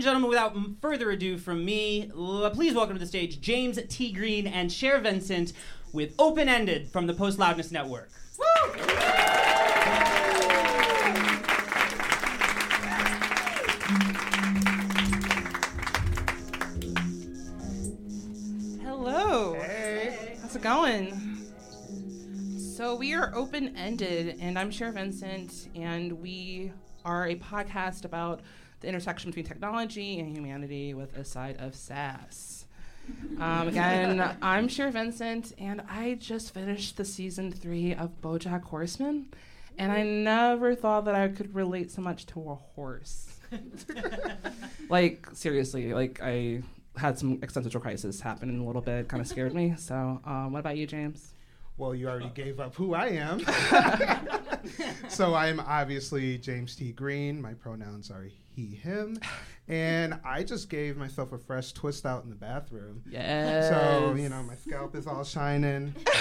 and gentlemen, without further ado from me, l- please welcome to the stage James T. Green and Cher Vincent with Open Ended from the Post Loudness Network. Hello. Hey. How's it going? So we are open ended, and I'm Cher Vincent, and we are a podcast about the intersection between technology and humanity with a side of sass. Um, again, I'm Cher Vincent, and I just finished the season three of BoJack Horseman, and I never thought that I could relate so much to a horse. like seriously, like I had some existential crisis happen in a little bit, kind of scared me. So, um, what about you, James? Well, you already gave up who I am. so I'm obviously James T. Green. My pronouns are he, him. And I just gave myself a fresh twist out in the bathroom. yeah So, you know, my scalp is all shining.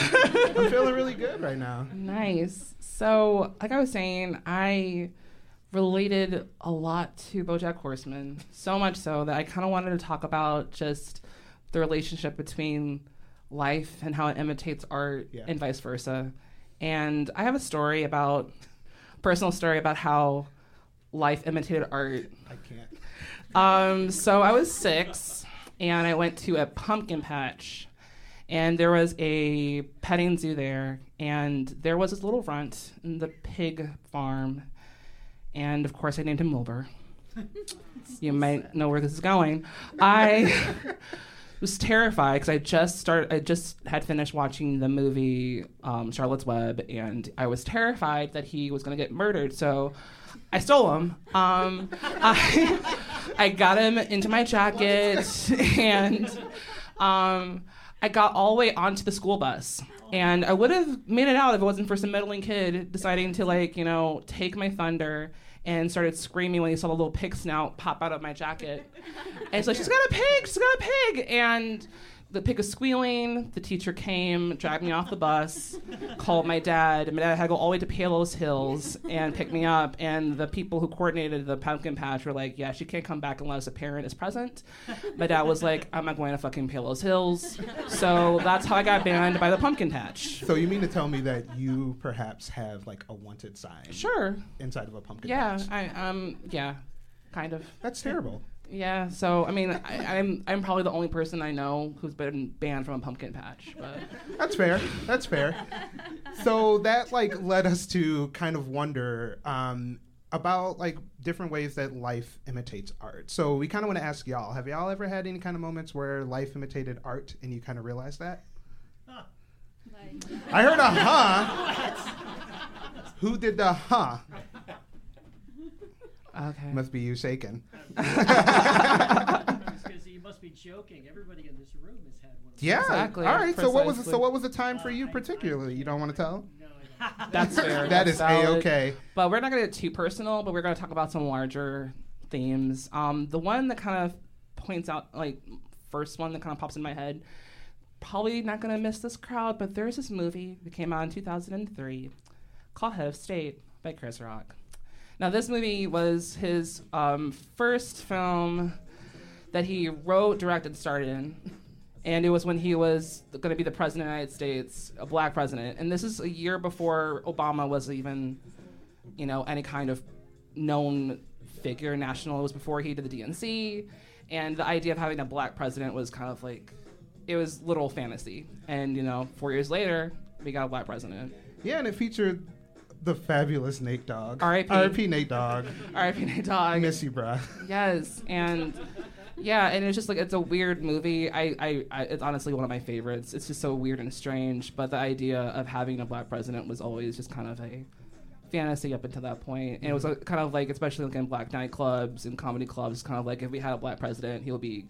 I'm feeling really good right now. Nice. So, like I was saying, I related a lot to Bojack Horseman, so much so that I kind of wanted to talk about just the relationship between life and how it imitates art Yeah. and vice versa. And I have a story about personal story about how life imitated art I can't. um, so I was six, and I went to a pumpkin patch, and there was a petting zoo there, and there was this little runt in the pig farm, and of course I named him Wilbur. you might know where this is going. I was terrified because I just started. I just had finished watching the movie um, Charlotte's Web, and I was terrified that he was going to get murdered. So I stole him. Um, I, I got him into my jacket, and um, I got all the way onto the school bus. And I would have made it out if it wasn't for some meddling kid deciding to like you know take my thunder and started screaming when he saw the little pig snout pop out of my jacket. And like, she's got a pig, she's got a pig. And the pig is squealing. The teacher came, dragged me off the bus, called my dad. And my dad had to go all the way to Palos Hills and pick me up. And the people who coordinated the pumpkin patch were like, yeah, she can't come back unless a parent is present. My dad was like, I'm not going to fucking Palos Hills. So that's how I got banned by the pumpkin patch. So you mean to tell me that you perhaps have like a wanted sign Sure. inside of a pumpkin Yeah, patch? I um yeah, kind of. That's terrible. Yeah, so I mean, I, I'm I'm probably the only person I know who's been banned from a pumpkin patch, but That's fair. That's fair. So that like led us to kind of wonder um, about like different ways that life imitates art. So we kind of want to ask y'all: Have y'all ever had any kind of moments where life imitated art and you kind of realized that? I heard a huh. Who did the huh? Okay. Must be you shaking. You must be joking. Everybody in this room has had one. Yeah. Exactly, All right. So what was precisely. so what was the time for Uh, you particularly? You don't want to tell? No, That's fair. That that's is a okay. But we're not gonna get too personal, but we're gonna talk about some larger themes. Um, the one that kind of points out, like, first one that kind of pops in my head. Probably not gonna miss this crowd, but there's this movie that came out in 2003 called Head of State by Chris Rock. Now, this movie was his um, first film that he wrote, directed, starred in. And it was when he was going to be the president of the United States, a black president. And this is a year before Obama was even, you know, any kind of known figure, national. It was before he did the DNC. And the idea of having a black president was kind of like, it was little fantasy. And, you know, four years later, we got a black president. Yeah, and it featured the fabulous Nate Dogg. R.I.P.. R.I.P. Nate Dogg. R.I.P. Nate I miss you, bruh. Yes, and yeah, and it's just like it's a weird movie. I, I, I, it's honestly one of my favorites. It's just so weird and strange. But the idea of having a black president was always just kind of a fantasy up until that point. And it was uh, kind of like, especially like in black nightclubs and comedy clubs, kind of like if we had a black president, he'll be.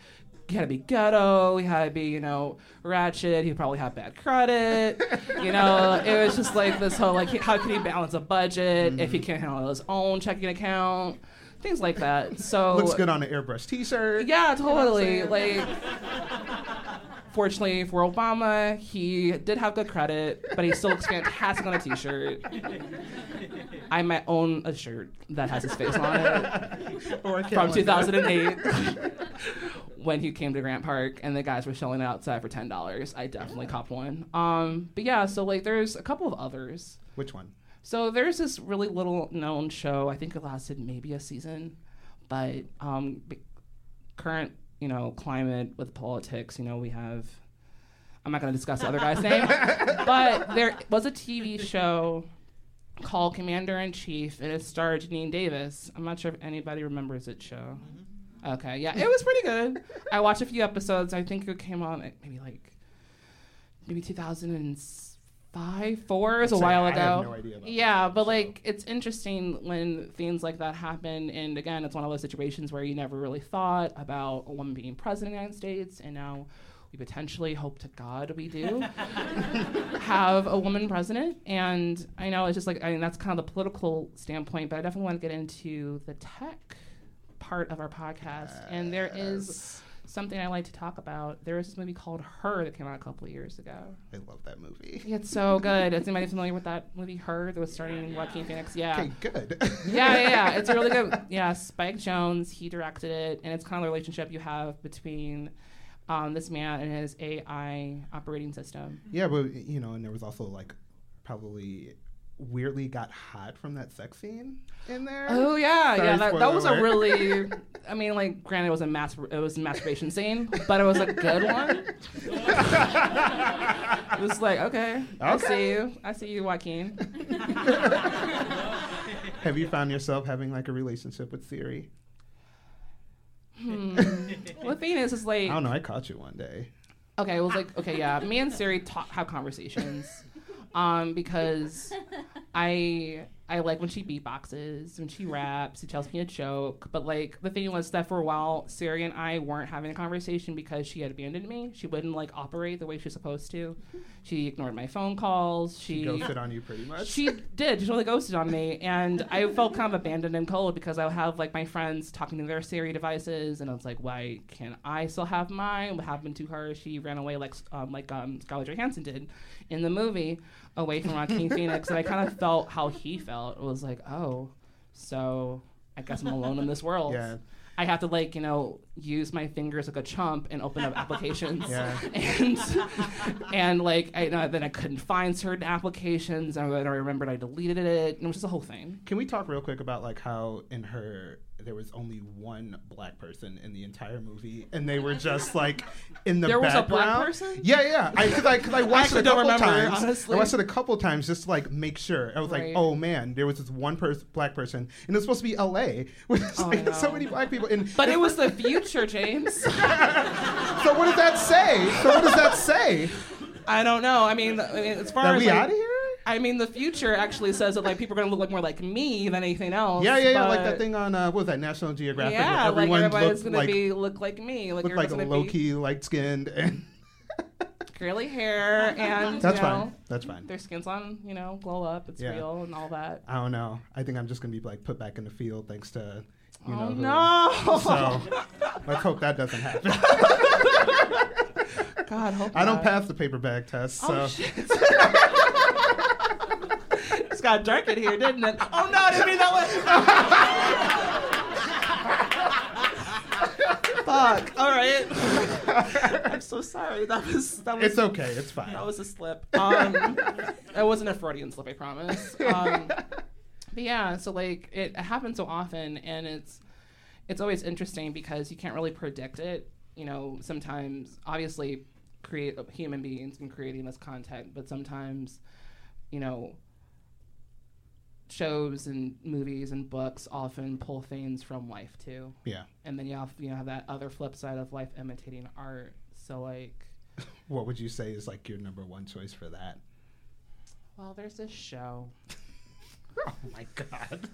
He had to be ghetto. He had to be, you know, ratchet. He'd probably have bad credit. you know, it was just like this whole like, how can he balance a budget if he mm-hmm. can't handle his own checking account? Things like that. So Looks good on an airbrush T-shirt. yeah, You know totally. like, fortunately for Obama, he did have good credit, but he still looks fantastic on a T-shirt. I might own a shirt that has his face on it from 2008 when he came to Grant Park and the guys were selling it outside for ten dollars. I definitely copped one. Um, but yeah, so like there's a couple of others. Which one? So there's this really little known show. I think it lasted maybe a season, but um, current you know climate with politics. You know we have. I'm not going to discuss the other guy's name, but there was a TV show called Commander in Chief, and it starred Janine Davis. I'm not sure if anybody remembers that show. Mm-hmm. Okay, yeah, it was pretty good. I watched a few episodes. I think it came on maybe like maybe 2005, four. Was a while ago. no yeah, that but show. like it's interesting when things like that happen. And again, it's one of those situations where you never really thought about a woman being president of the United States, and now we potentially hope to God we do have a woman president. And I know it's just like I mean that's kind of the political standpoint, but I definitely want to get into the tech part of our podcast. And there is something I like to talk about. There was this movie called Her that came out a couple of years ago. I love that movie. It's so good. Is anybody familiar with that movie Her that was starring Joaquin Phoenix? Yeah. Okay, good. Yeah, yeah, yeah. It's really good. Yeah, Spike Jonze, he directed it, and it's kind of the relationship you have between um, this man and his AI operating system. yeah, but you know, and there was also like probably weirdly got hot from that sex scene in there. Oh yeah, Sorry, yeah. That, that was a really. I mean, like, granted, it was a mas- it was a masturbation scene, but it was a good one. it was like, okay, I Okay. see you, I see you, Joaquin. Have you found yourself having like a relationship with Siri? Hmm. Well, the thing is, is like, I don't know. I caught you one day. Okay, it was like okay, yeah. Me and Siri talk, have conversations, um, because I I like when she beatboxes, when she raps, she tells me a joke. But like the thing was that for a while, Siri and I weren't having a conversation because she had abandoned me. She wouldn't like operate the way she's supposed to. She ignored my phone calls. She She ghosted on you pretty much. she did. She totally ghosted on me, and I felt kind of abandoned and cold because I would have like my friends talking to their Siri devices, and I was like, why can't I still have mine? What happened to her? She ran away like um, like um, Scarlett Johansson did in the movie, away from Joaquin Phoenix, and I kind of felt how he felt. It was like, oh, so I guess I'm alone in this world. Yeah. I have to like you know use my fingers like a chump and open up applications Yeah. and and like I know then I couldn't find certain applications and then I remembered I deleted it and it was just a whole thing. Can we talk real quick about like how in her there was only one black person in the entire movie, and they were just like in the There was a background. black person? Yeah, yeah. I because I, cause I watched actually it a couple remember, times. honestly. I watched it a couple times just to like make sure. I was Right. like, oh man, there was this one person, black person, and it was supposed to be L.A. with Oh, I like, so many black people. And But it was the future, James. so what does that say? So what does that say? I don't know. I mean, I mean as far That as we like, out of here? I mean, the future actually says that like people are gonna look like more like me than anything else. Yeah, yeah, yeah. Like that thing on uh, what was that National Geographic? where Yeah, like everyone everybody's looked gonna like be look like me. Like looked like low key, light skinned, and curly hair and that's you know, fine. That's fine. Their skin's on, you know, glow up. It's Yeah. real and all that. I don't know. I think I'm just gonna be like put back in the field thanks to you know. oh who. no! So let's hope that doesn't happen. God, hope I don't pass the paper bag test, so Oh it's got dark in here, didn't it? Oh no, I didn't mean that way. Fuck. All right. I'm so sorry. That was that was it's okay. It's fine. that was a slip. Um, it wasn't a Freudian slip, I promise. Um, but yeah, so like it happens so often, and it's it's always interesting because you can't really predict it. You know, sometimes obviously create human beings and creating this content, but sometimes, you know, shows and movies and books often pull things from life too. yeah. And then you have you know have that other flip side of life imitating art. So like What would you say is like your number one choice for that? well, there's this show. Oh my god.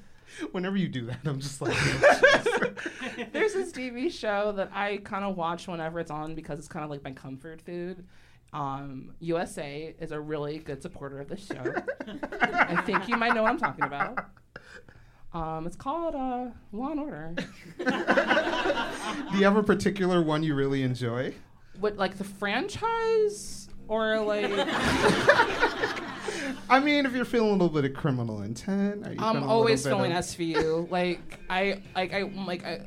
Whenever you do that, I'm just like, There's this TV show that I kind of watch whenever it's on because it's kind of like my comfort food. Um, USA is a really good supporter of this show. I think you might know what I'm talking about. Um, it's called uh, Law and Order. do you have a particular one you really enjoy? What, like the franchise, or like? I mean, if you're feeling a little bit of criminal intent, are you I'm always feeling of- SVU. Like I like I like I.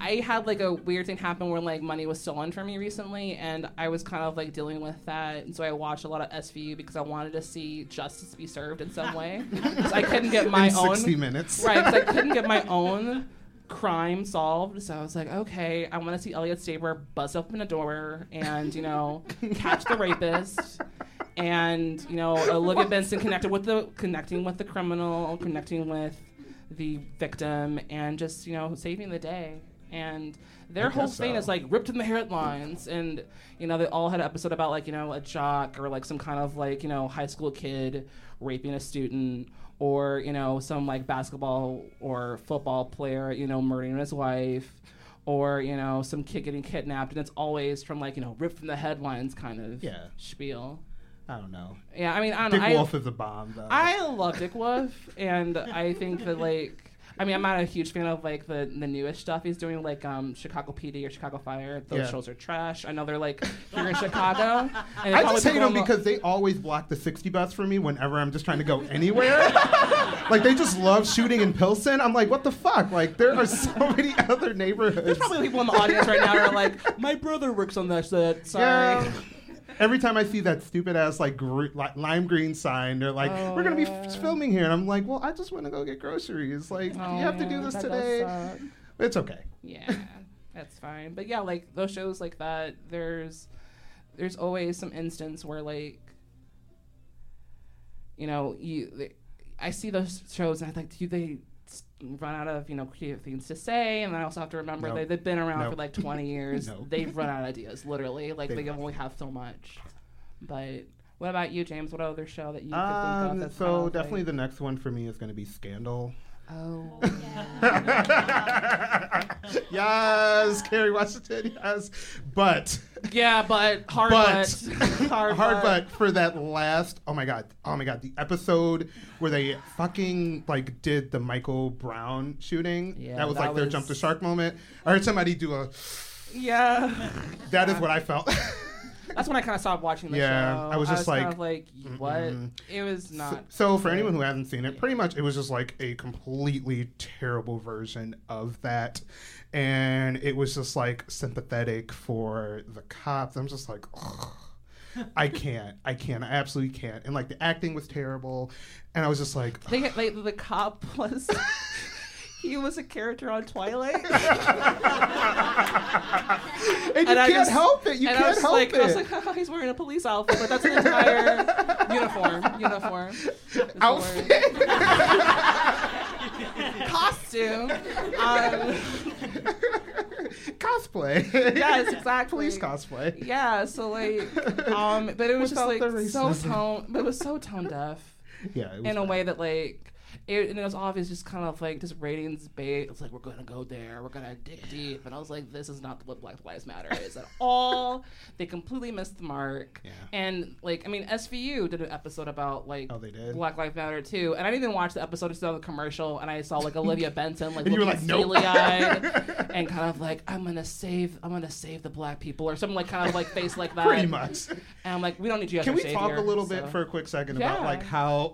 I had like a weird thing happen where like money was stolen from me recently, and I was kind of like dealing with that. And so I watched a lot of SVU because I wanted to see justice be served in some way. 'Cause I couldn't get my in own 60 minutes. right. 'cause I couldn't get my own crime solved, so I was like, okay, I want to see Elliot Stabler bust open a door and you know catch the rapist. And you know Olivia Benson connected with the connecting with the criminal, connecting with the victim, and just you know saving the day. And their I whole guess thing so. is like ripped in the headlines, and you know they all had an episode about like you know a jock or like some kind of like you know high school kid raping a student, or you know some like basketball or football player you know murdering his wife, or you know some kid getting kidnapped, and it's always from like you know ripped from the headlines kind of Yeah. spiel. I don't know. Yeah, I mean I don't Dick know. I, Wolf is a bomb, though. I love Dick Wolf, and I think that like. I mean, I'm not a huge fan of like the the newest stuff he's doing, like um, Chicago PD or Chicago Fire. Those Yeah. shows are trash. I know they're like here in Chicago. And I just hate them because they always block the 60 bus for me whenever I'm just trying to go anywhere. like they just love shooting in Pilsen. I'm like, what the fuck? Like there are so many other neighborhoods. There's probably people in the audience right now who are like, my brother works on that set. Sorry. Yeah. Every time I see that stupid ass like gr- lime green sign, they're like, Oh, "We're gonna be f- oh. filming here," and I'm like, "Well, I just want to go get groceries. Like, Oh, you have to do oh, this that does today. It's okay." Yeah, that's fine. But yeah, like those shows like that, there's there's always some instance where like you know you they, I see those shows and I'm like, do they run out of you know creative things to say and I also have to remember Nope. they, they've been around for like 20 years. Nope. they've run out of ideas literally. Like They they, only have so much. But what about you James? What other show that you could think Um, of so kind of, definitely like, the next one for me is gonna be Scandal. oh yes, Kerry Washington. Yes, but yeah but hard but but. Hard, hard but. but for that last oh my god oh my god the episode where they fucking like did the Michael Brown shooting. Yeah, that was that like their jump the shark moment. I heard somebody do a yeah. That is what I felt That's when I kind of stopped watching the Yeah, show. I was just kind like, of like, what? mm-mm. It was so, not. so for anyone who hasn't seen it pretty much it was just like a completely terrible version of that and it was just like sympathetic for the cops I'm just like ugh. I can't. I can't. I absolutely can't. And like the acting was terrible, and I was just like, They, like, the cop was. He was a character on Twilight. and you And I can't just- help it. You and can't was help like, it. I was like, oh, he's wearing a police outfit, but that's an entire uniform. Uniform. Outfit. Costume. Um, cosplay. yes, exactly. Police cosplay. Yeah, so like, um, but it was just like so tone, but it was so tone deaf. Yeah. It was in a bad. way that like it, and it was obvious just kind of like just ratings bait. It's like we're gonna go there, we're gonna dig deep, and I was like, this is not what Black Lives Matter is at all. They completely missed the mark. Yeah. And like, I mean, SVU did an episode about like Oh, they did? Black Lives Matter too, and I didn't even watch the episode. I just saw the commercial, and I saw like Olivia Benson like And you were looking like, nope. eyed and kind of like, I'm gonna save, I'm gonna save the black people, or something like kind of like face like that. Pretty much. And I'm like, we don't need you Can we talk a little so. bit for a quick second about like how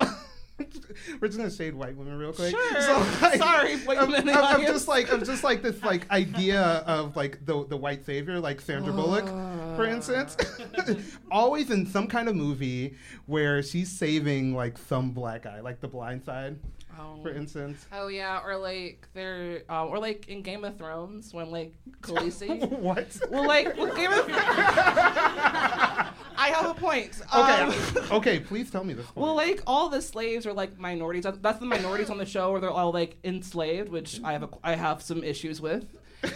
we're just gonna shade white women real quick. Sure. like, Sorry, white I'm, women I'm- I'm just like I'm just like this like idea of like the the white savior, like Sandra Bullock, for instance. Always in some kind of movie where she's saving like some black guy, like The Blind Side, Oh. for instance. Oh yeah, or like they're, um, or like in Game of Thrones when like Khaleesi. what? well, like with Game of. I have a point. Okay, Um, okay. Please tell me this. Well, like all the slaves are like minorities. That's- That's the minorities on the show where they're all like enslaved, which I have a, I have some issues with.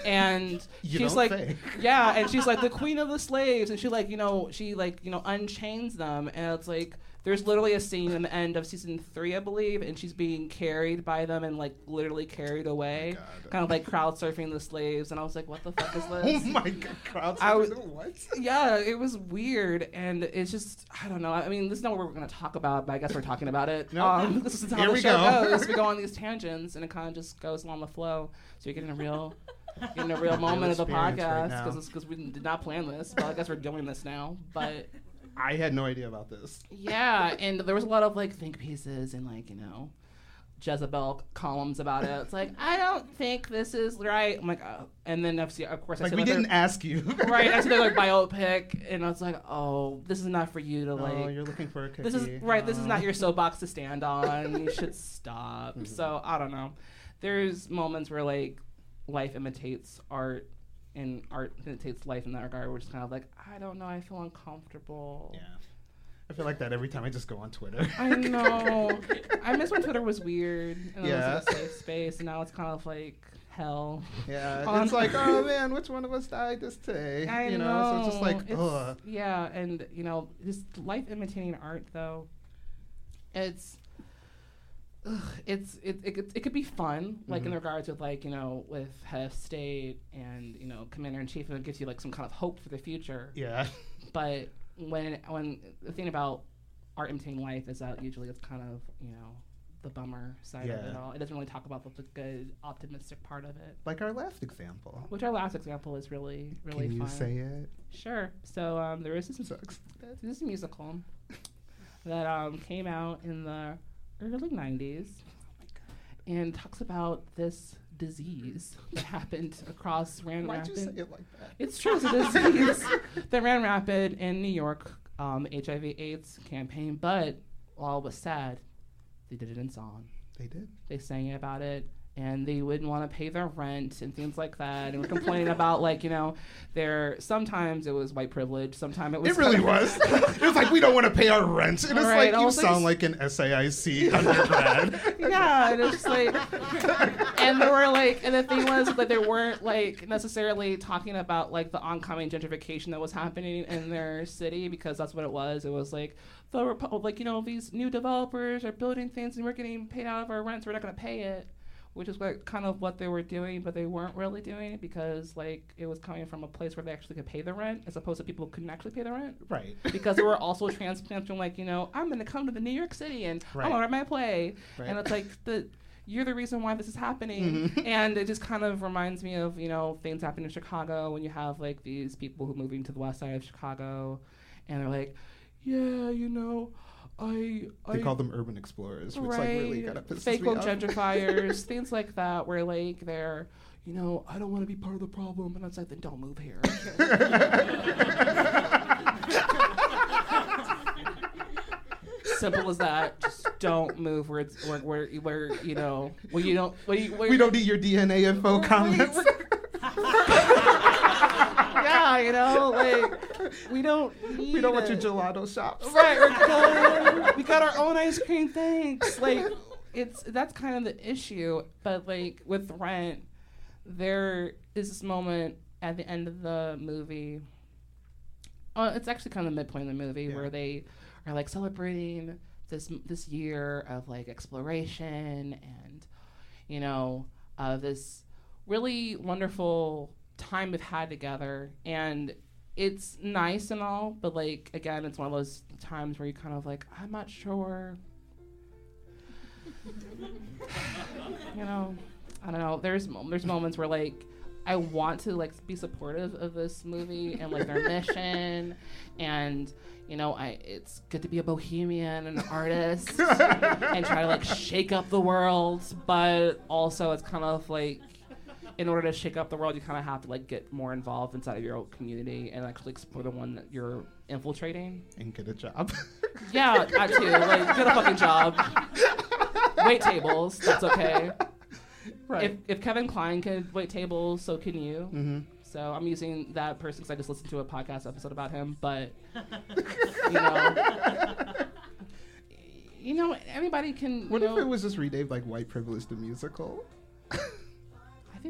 And You she's like, say. yeah, and she's like the queen of the slaves, and she like you know she like you know unchains them, and it's like there's literally a scene in the end of season three, I believe, and she's being carried by them and like literally carried away, God. kind of like crowd surfing the slaves, and I was like, what the fuck is this? oh my god, crowd was- what? yeah, it was weird, and it's just I don't know. I mean, this is not what we're going to talk about, but I guess we're talking about it. Nope. Um, this is how Here the we show go. goes. We go on these tangents, and it kind of just goes along the flow. So you're getting a real, getting a real moment of the podcast because because we did not plan this, but I guess we're doing this now. But I had no idea about this. Yeah, and there was a lot of like think pieces and like you know, Jezebel columns about it. It's like I don't think this is right. I'm like, oh. and then of course I Like we like, didn't ask you. right. I see their like biopic, and I was like, oh, this is not for you to like. oh, you're looking for a cookie. This is right. This is Oh. not your soapbox to stand on. You should stop. Mm-hmm. So I don't know. There's moments where like life imitates art, and art imitates life in that regard. We're just kind of like, I don't know. I feel uncomfortable. Yeah. I feel like that every time I just go on Twitter. I know. I miss when Twitter was weird and Yeah. it was like a safe space, and now it's kind of like hell. Yeah, On- it's like, oh man, which one of us died this day? I you know, know. so it's just like, ugh. Yeah, and you know, just life imitating art though. It's. Ugh, It's it, it could- it could be fun like in Mhm. regards with like you know with head of state and you know commander in chief and it gives you like some kind of hope for the future Yeah. but when when the thing about art imitating life is that usually it's kind of you know the bummer side of it all. It doesn't really talk about the, the good optimistic part of it. Like our last example. Which our last example is really really Can you fun. say it? Sure. So um, there is this Sucks. this musical that um, came out in the early '90s and talks about this disease that happened across Grand Why'd you say it like that? It's true. It's a disease that ran rapid in New York, um, HIV/AIDS campaign. But all was sad, they did it in song. They did. They sang about it, and they wouldn't want to pay their rent and things like that, and were complaining about like you know, their sometimes it was white privilege, sometimes it was It really was. it was like we don't want to pay our rent. And it's Right, like you was like- sound like an SAIC undergrad. yeah, and it's just like, and there were like, and the thing was that they weren't like necessarily talking about like the oncoming gentrification that was happening in their city because that's what it was. It was like the like you know these new developers are building things and we're getting paid out of our rents so we're not going to pay it. Which is what kind of what they were doing, but they weren't really doing it because like it was coming from a place where they actually could pay the rent, as opposed to people who couldn't actually pay the rent right. because there were also transplants from like you know I'm gonna come to the New York City and Right. I'm gonna write my play, Right. and it's like the you're the reason why this is happening, mm-hmm. and it just kind of reminds me of you know things happening in Chicago when you have like these people who are moving to the west side of Chicago, and they're like, yeah, you know, I They call them urban explorers, which like really kind of pisses fake me off. gentrifiers, things like that, where like they're, you know, I don't want to be part of the problem, and it's like, then don't move here. Simple as that. Just don't move where it's where where, where you know where you don't where you, where we don't need your DNA info comments. yeah you know like we don't need we don't want your gelato shops. Right, we got our own ice cream. Thanks. Like, it's that's kind of the issue. But like with Rent, there is this moment at the end of the movie. Oh, it's actually kind of the midpoint of the movie Yeah. where they are like celebrating this this year of like exploration and you know uh, this really wonderful time we've had together. And it's nice and all but like again it's one of those times where you kind of like i'm not sure. You know i don't know. There's there's moments where like i want to like be supportive of this movie and like their mission. And you know i it's good to be a bohemian and an artist and try to like shake up the world. But also it's kind of like in order to shake up the world you kind of have to like get more involved inside of your own community and actually explore the one that you're infiltrating and get a job. yeah that too like get a fucking job wait tables that's okay right. if, if kevin kline could wait tables so can you mm-hmm. so i'm using that person because i just listened to a podcast episode about him but you know you know anybody can What you if it was just renamed like White Privilege the Musical?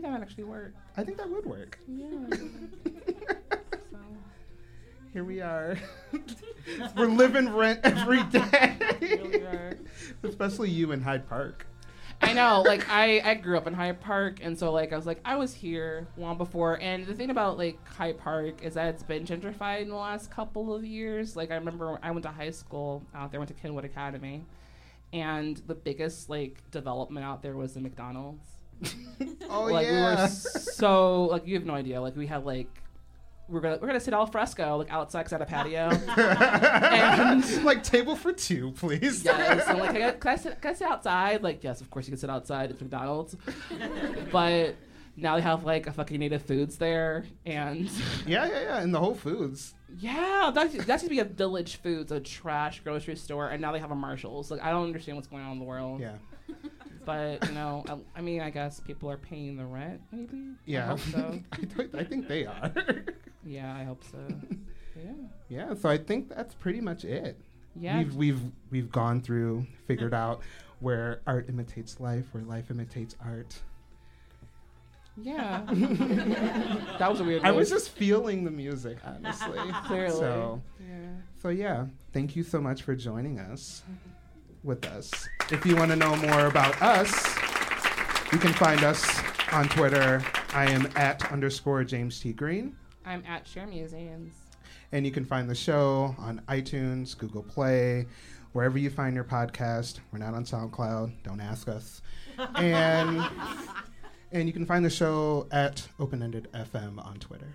I think that might actually work I think that would work. yeah so. Here we are. We're living rent every day. Really are. Especially you in Hyde Park. I know, like I, I grew up in Hyde Park, and so like I was like I was here long before. And the thing about like Hyde Park is that it's been gentrified in the last couple of years. Like I remember I went to high school out there, went to Kenwood Academy, and the biggest like development out there was the McDonald's. Oh like we yeah. were so like you have no idea. Like we had like we're gonna we're gonna sit al fresco, like outside had a patio. and like table for two, please. yes, I'm like, can I, can, I sit, can I sit outside? Like, yes, of course you can sit outside. It's McDonald's, but now they have like a fucking native foods there, and yeah, yeah, yeah. In the Whole Foods. yeah, that that to be a Village Foods, a trash grocery store, and now they have a Marshalls. Like, I don't understand what's going on in the world. Yeah. But you know, I, I mean, I guess people are paying the rent, maybe. I Yeah. hope so. I, th- I think they are. yeah, I hope so. Yeah. yeah. So I think that's pretty much it. Yeah. We've we've we've gone through, figured out where art imitates life, where life imitates art. Yeah. that was a weird. I was just feeling the music, honestly. Clearly. So, Yeah. so yeah, thank you so much for joining us with us. If you want to know more about us, you can find us on Twitter. I am at underscore James T. Green. I'm at Share Museums. And you can find the show on iTunes, Google Play, wherever you find your podcast. We're not on SoundCloud. Don't ask us. And and you can find the show at Open Ended FM on Twitter.